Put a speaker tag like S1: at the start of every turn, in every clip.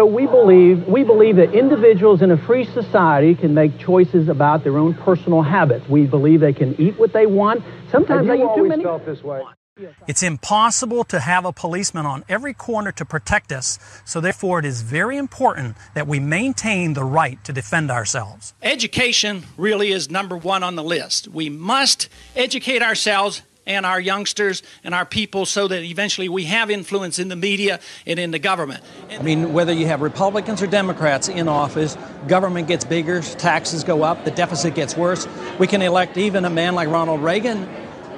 S1: So we believe we believe that individuals in a free society can make choices about their own personal habits. We believe they can eat what they want. Sometimes
S2: Have
S1: they eat too
S2: always
S1: many.
S2: felt this way?
S3: It's impossible to have a policeman on every corner to protect us, so therefore it is very important that we maintain the right to defend ourselves.
S4: Education really is number one on the list. We must educate ourselves and our youngsters and our people so that eventually we have influence in the media and in the government.
S3: I mean, whether you have Republicans or Democrats in office, government gets bigger, taxes go up, the deficit gets worse. We can elect even a man like Ronald Reagan,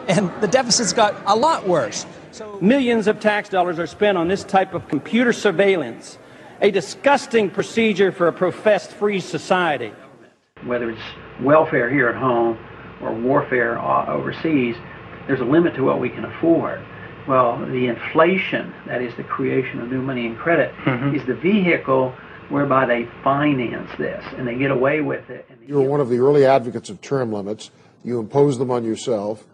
S3: and the deficit's got a lot worse.
S5: So Millions of tax dollars are spent on this type of computer surveillance, a disgusting procedure for a professed free society.
S6: whether it's welfare here at home or warfare uh, overseas, there's a limit to what we can afford. Well, the inflation, that is the creation of new money and credit, is the vehicle whereby they finance this and they get away with it.
S2: You were one of the early advocates of term limits. You imposed them on yourself,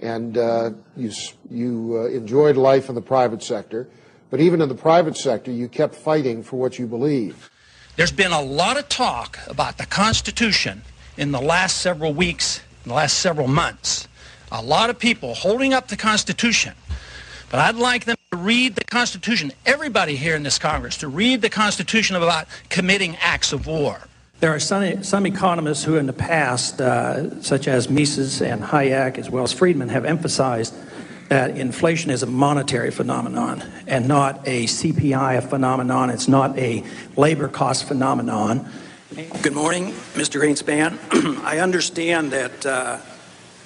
S2: and uh, you, you uh, enjoyed life in the private sector. But even in the private sector, you kept fighting for what you believe.
S3: There's been a lot of talk about the Constitution in the last several weeks, in the last several months. A lot of people holding up the Constitution. But I'd like them to read the Constitution, everybody here in this Congress, to read the Constitution about committing acts of war.
S5: There are some, some economists who in the past, uh, such as Mises and Hayek, as well as Friedman, have emphasized that inflation is a monetary phenomenon and not a CPI phenomenon. It's not a labor cost phenomenon. Good morning, Mr. Greenspan. I understand that uh,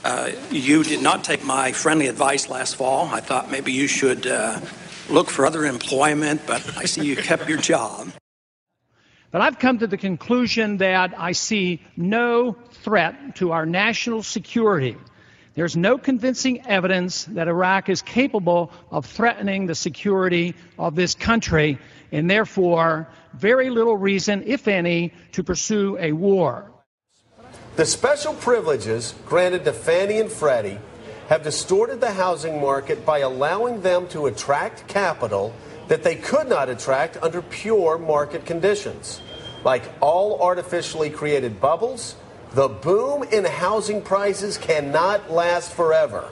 S5: uh, you did not take my friendly advice last fall. I thought maybe you should uh, look for other employment, but I see you kept your job.
S7: But I've come to the conclusion that I see no threat to our national security. There's no convincing evidence that Iraq is capable of threatening the security of this country, and therefore, very little reason, if any, to pursue a war.
S8: The special privileges granted to Fannie and Freddie have distorted the housing market by allowing them to attract capital that they could not attract under pure market conditions. Like all artificially created bubbles, the boom in housing prices cannot last forever.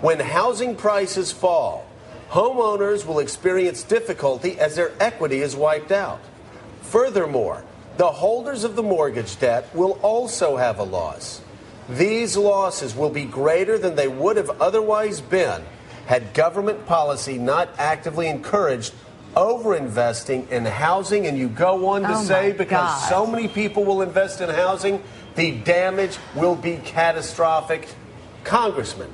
S8: When housing prices fall, homeowners will experience difficulty as their equity is wiped out. Furthermore, the holders of the mortgage debt will also have a loss. These losses will be greater than they would have otherwise been had government policy not actively encouraged overinvesting in housing. And you go on to
S9: Oh,
S8: say, because
S9: God.
S8: so many people will invest in housing, the damage will be catastrophic. Congressman,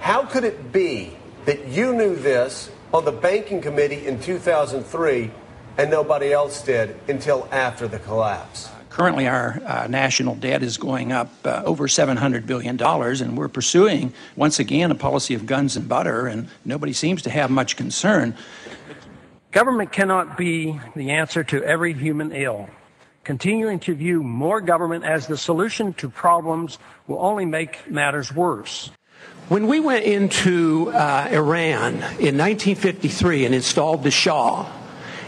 S8: how could it be that you knew this on the banking committee in 2003 and nobody else did until after the collapse?
S5: Currently, our uh, national debt is going up uh, over $700 billion, and we're pursuing, once again, a policy of guns and butter, and nobody seems to have much concern.
S10: Government cannot be the answer to every human ill. Continuing to view more government as the solution to problems will only make matters worse.
S11: When we went into uh, Iran in 1953 and installed the Shah,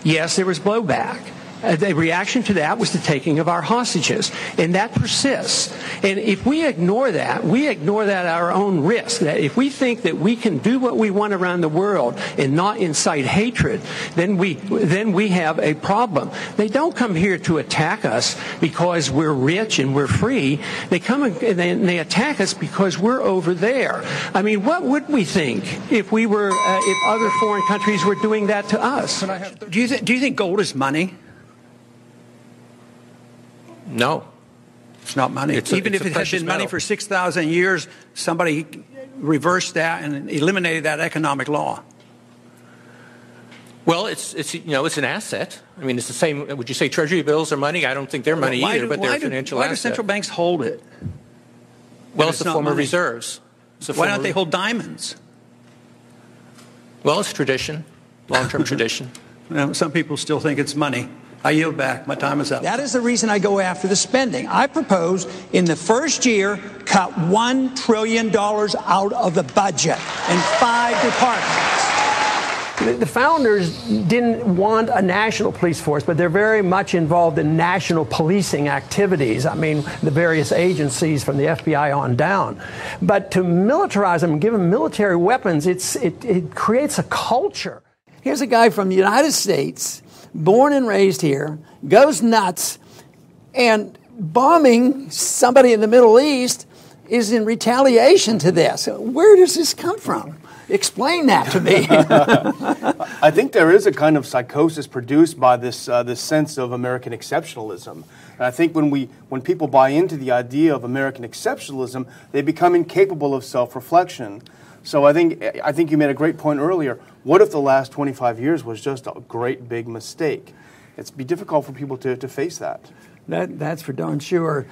S11: yes, there was blowback. Uh, the reaction to that was the taking of our hostages, and that persists. And if we ignore that, we ignore that at our own risk. That if we think that we can do what we want around the world and not incite hatred, then we then we have a problem. They don't come here to attack us because we're rich and we're free. They come and they, and they attack us because we're over there. I mean, what would we think if we were uh, if other foreign countries were doing that to us?
S5: Do you, th- do you think gold is money?
S12: No.
S5: It's not money.
S12: It's a-
S5: Even
S12: it's
S5: if it had been money for 6,000 years, somebody reversed that and eliminated that economic law.
S12: Well, it's it's you know it's an asset. I mean, it's the same. Would you say Treasury bills are money? I don't think they're money
S5: why
S12: either,
S5: do,
S12: but they're a
S5: do-
S12: financial
S5: why
S12: asset.
S5: do central banks hold it?
S12: well, it's
S5: it's
S12: a
S5: not
S12: form of
S5: money?
S12: reserves. A
S5: Why don't they hold diamonds?
S12: Well, it's tradition, long-term tradition.
S5: Well, some people still think it's money. I yield back. My time is up.
S13: That is the reason I go after the spending. I propose in the first year, cut $1 trillion out of the budget in five departments.
S9: the founders didn't want a national police force, but they're very much involved in national policing activities. I mean, the various agencies from the FBI on down. But to militarize them and give them military weapons, it's, it, it creates a culture.
S11: Here's a guy from the United States, born and raised here, goes nuts, and bombing somebody in the Middle East is in retaliation to this. Where does this come from? Explain that to me.
S14: I think there is a kind of psychosis produced by this uh, this sense of American exceptionalism. And I think when we when people buy into the idea of American exceptionalism, they become incapable of self-reflection. So I think I think you made a great point earlier. What if the last 25 years was just a great big mistake? It's be difficult for people to, to face that.
S11: That, that's for darn sure.